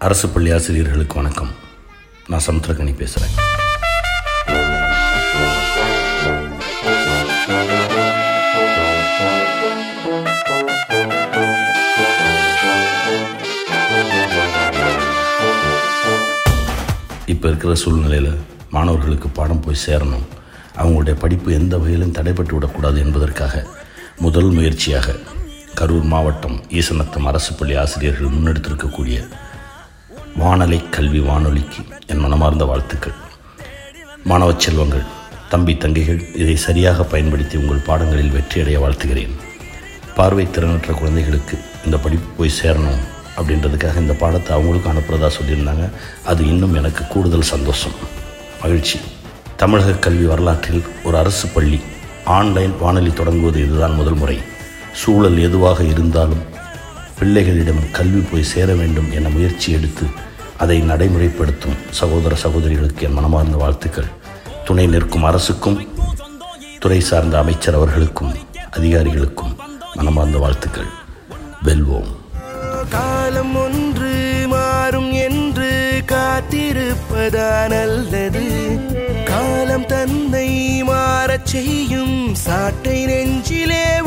அரசு பள்ளி ஆசிரியர்களுக்கு வணக்கம். நான் சமுத்திரகனி பேசுகிறேன் இப்போ இருக்கிற சூழ்நிலையில் மாணவர்களுக்கு பாடம் போய் சேரணும். அவங்களுடைய படிப்பு எந்த வகையிலும் தடைபட்டு விடக்கூடாது என்பதற்காக முதல் முயற்சியாக கரூர் மாவட்டம் ஈசநத்தம் அரசு பள்ளி ஆசிரியர்கள் முன்னெடுத்திருக்கக்கூடிய வானலை கல்வி வானொலிக்கு என் மனமார்ந்த வாழ்த்துக்கள். மாணவ செல்வங்கள் தம்பி தங்கைகள் இதை சரியாக பயன்படுத்தி உங்கள் பாடங்களில் வெற்றியடைய வாழ்த்துகிறேன். பார்வை திறனற்ற குழந்தைகளுக்கு இந்த படிப்பு போய் சேரணும் அப்படின்றதுக்காக இந்த பாடத்தை அவங்களுக்கும் அனுப்புகிறதா சொல்லியிருந்தாங்க. அது இன்னும் எனக்கு கூடுதல் சந்தோஷம். மகிழ்ச்சி. தமிழக கல்வி வரலாற்றில் ஒரு அரசு பள்ளி ஆன்லைன் வானொலி தொடங்குவது இதுதான் முதல் முறை. சூழல் எதுவாக இருந்தாலும் பிள்ளைகளிடம் கல்வி போய் சேர வேண்டும் என முயற்சி எடுத்து அதை நடைமுறைப்படுத்தும் சகோதர சகோதரிகளுக்கு என் மனமார்ந்த வாழ்த்துக்கள். துணை நிற்கும் அரசுக்கும் துறை சார்ந்த அமைச்சர் அவர்களுக்கும் அதிகாரிகளுக்கும் மனமார்ந்த வாழ்த்துக்கள். வெல்வோம். காலம் ஒன்று மாறும் என்று காத்திருப்பதா நல்லது. காலம் தன்னை மாறச் செய்யும் சாட்டை நெஞ்சிலே